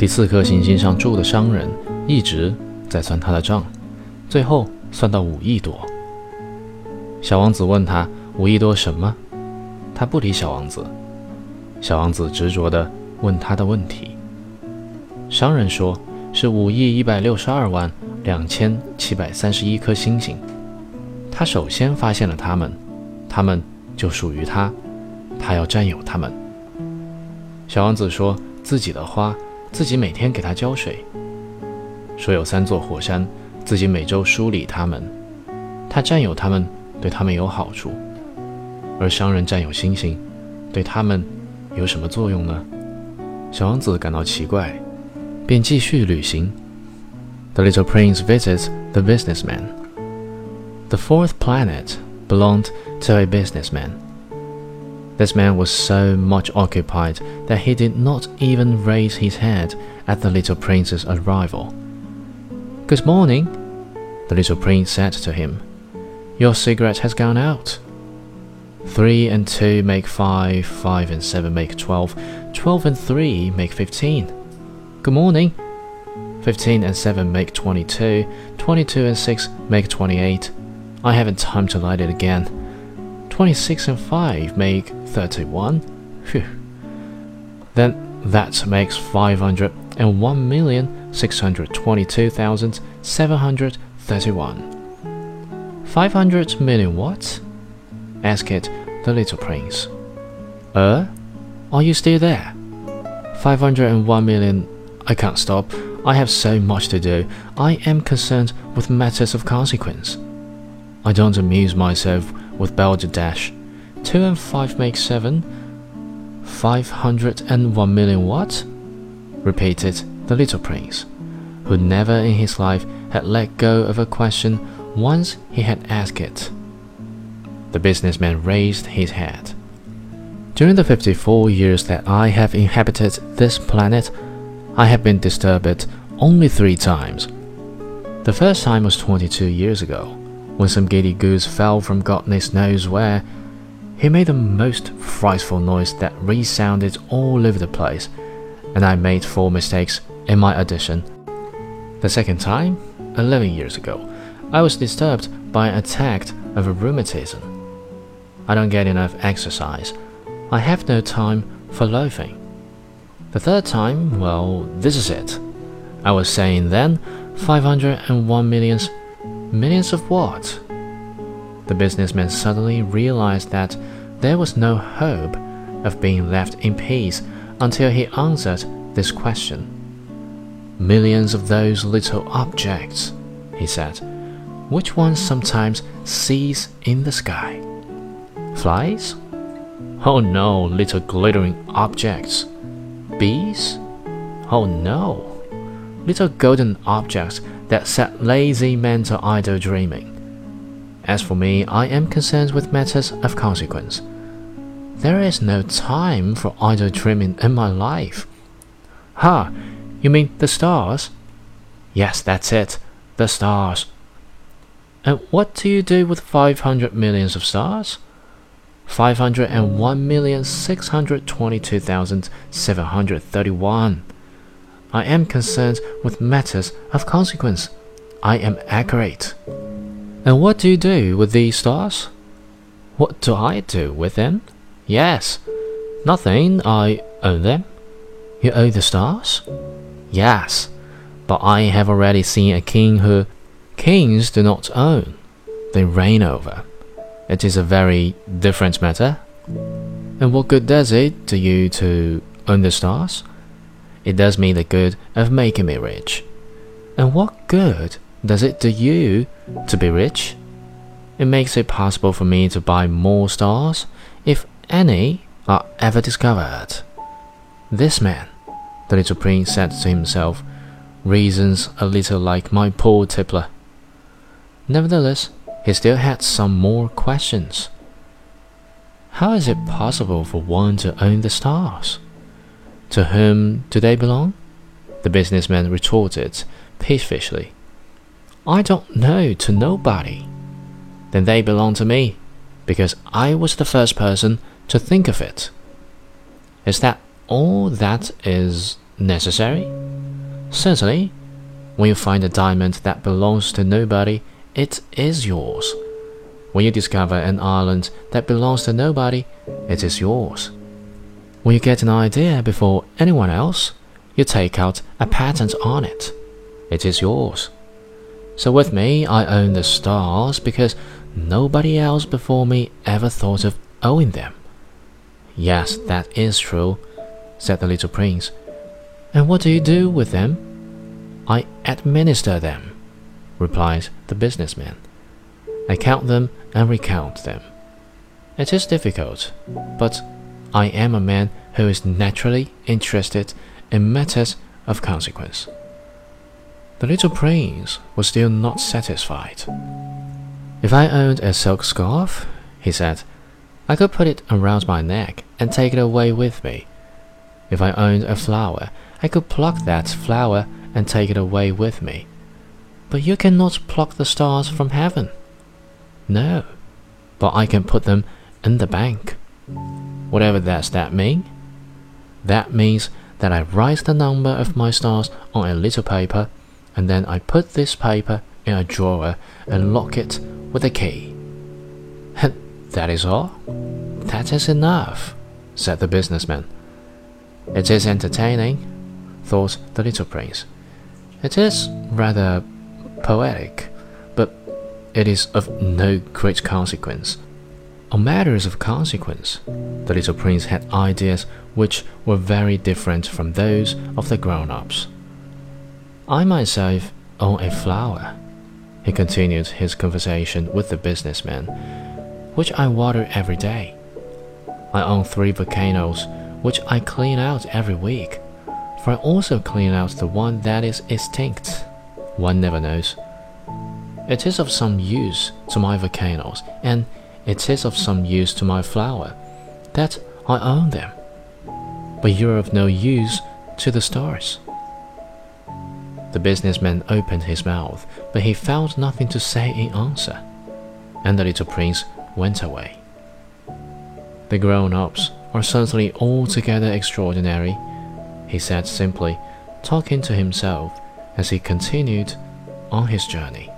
第四颗行星上住的商人一直在算他的账，最后算到五亿多。小王子问他五亿多什么？他不理小王子。小王子执着地问他的问题。商人说是五亿一百六十二万两千七百三十一颗星星。他首先发现了他们，他们就属于他，他要占有他们。小王子说自己的花。自己每天给它浇水，说有三座火山，自己每周梳理它们。他占有它们，对他们有好处；而商人占有星星，对他们有什么作用呢？小王子感到奇怪，便继续旅行。The little prince visits the businessman. The fourth planet belonged to a businessman. This man was so much occupied that he did not even raise his head at the little prince's arrival. Good morning, the little prince said to him. Your cigarette has gone out. Three and two make five, five and seven make twelve, twelve and three make fifteen. Good morning. Fifteen and seven make twenty-two, twenty-two and six make twenty-eight. I haven't time to light it again. Twenty-six and five make 31. Phew. Then that makes 501,622,731. 500 million what? asked the little prince. Uh? Are you still there? 501 million. I can't stop. I have so much to do. I am concerned with matters of consequence. I don't amuse myself with balderdash. Two and five make seven. Five hundred and one million what? repeated the little prince, who never in his life had let go of a question once he had asked it. The businessman raised his head. During the 54 years that I have inhabited this planet, I have been disturbed only three times. The first time was 22 years ago, when some giddy goose fell from God knows where he made the most frightful noise that resounded all over the place, and I made four mistakes in my addition. The second time, 11 years ago, I was disturbed by an attack of rheumatism. I don't get enough exercise. I have no time for loafing. The third time, well, this is it. I was saying then 501 millions. Millions of what? The businessman suddenly realized that there was no hope of being left in peace until he answered this question. Millions of those little objects, he said, which one sometimes sees in the sky. Flies? Oh no, little glittering objects. Bees? Oh no, little golden objects that set lazy men to idle dreaming. As for me, I am concerned with matters of consequence. There is no time for idle dreaming in my life. Ha! You mean the stars? Yes, that's it. The stars. And what do you do with 500 millions of stars? 501,622,731. I am concerned with matters of consequence. I am accurate. And what do you do with these stars? What do I do with them? Yes. Nothing. I own them. You own the stars? Yes. But I have already seen a king who kings do not own. They reign over. It is a very different matter. And what good does it do you to own the stars? It does me the good of making me rich. And what good does it do you to be rich? It makes it possible for me to buy more stars, if any are ever discovered. This man, the little prince said to himself, reasons a little like my poor tippler. Nevertheless, he still had some more questions. How is it possible for one to own the stars? To whom do they belong? The businessman retorted peevishly. I don't know to nobody. Then they belong to me, because I was the first person to think of it. Is that all that is necessary? Certainly. When you find a diamond that belongs to nobody, it is yours. When you discover an island that belongs to nobody, it is yours. When you get an idea before anyone else, you take out a patent on it. It is yours. So with me, I own the stars because nobody else before me ever thought of owning them. Yes, that is true, said the little prince. And what do you do with them? I administer them, replied the businessman. I count them and recount them. It is difficult, but I am a man who is naturally interested in matters of consequence. The little prince was still not satisfied. If I owned a silk scarf, he said, I could put it around my neck and take it away with me. If I owned a flower, I could pluck that flower and take it away with me. But you cannot pluck the stars from heaven. No, but I can put them in the bank. Whatever does that mean? That means that I write the number of my stars on a little paper, and then I put this paper in a drawer and lock it with a key. That is all? That is enough, said the businessman. It is entertaining, thought the little prince. It is rather poetic, but it is of no great consequence. On matters of consequence, the little prince had ideas which were very different from those of the grown ups. I myself own a flower, he continued his conversation with the businessman, which I water every day. I own three volcanoes, which I clean out every week, for I also clean out the one that is extinct. One never knows. It is of some use to my volcanoes, and it is of some use to my flower, that I own them. But you're of no use to the stars. The businessman opened his mouth, but he found nothing to say in answer, and the little prince went away. The grown ups are certainly altogether extraordinary, he said simply, talking to himself as he continued on his journey.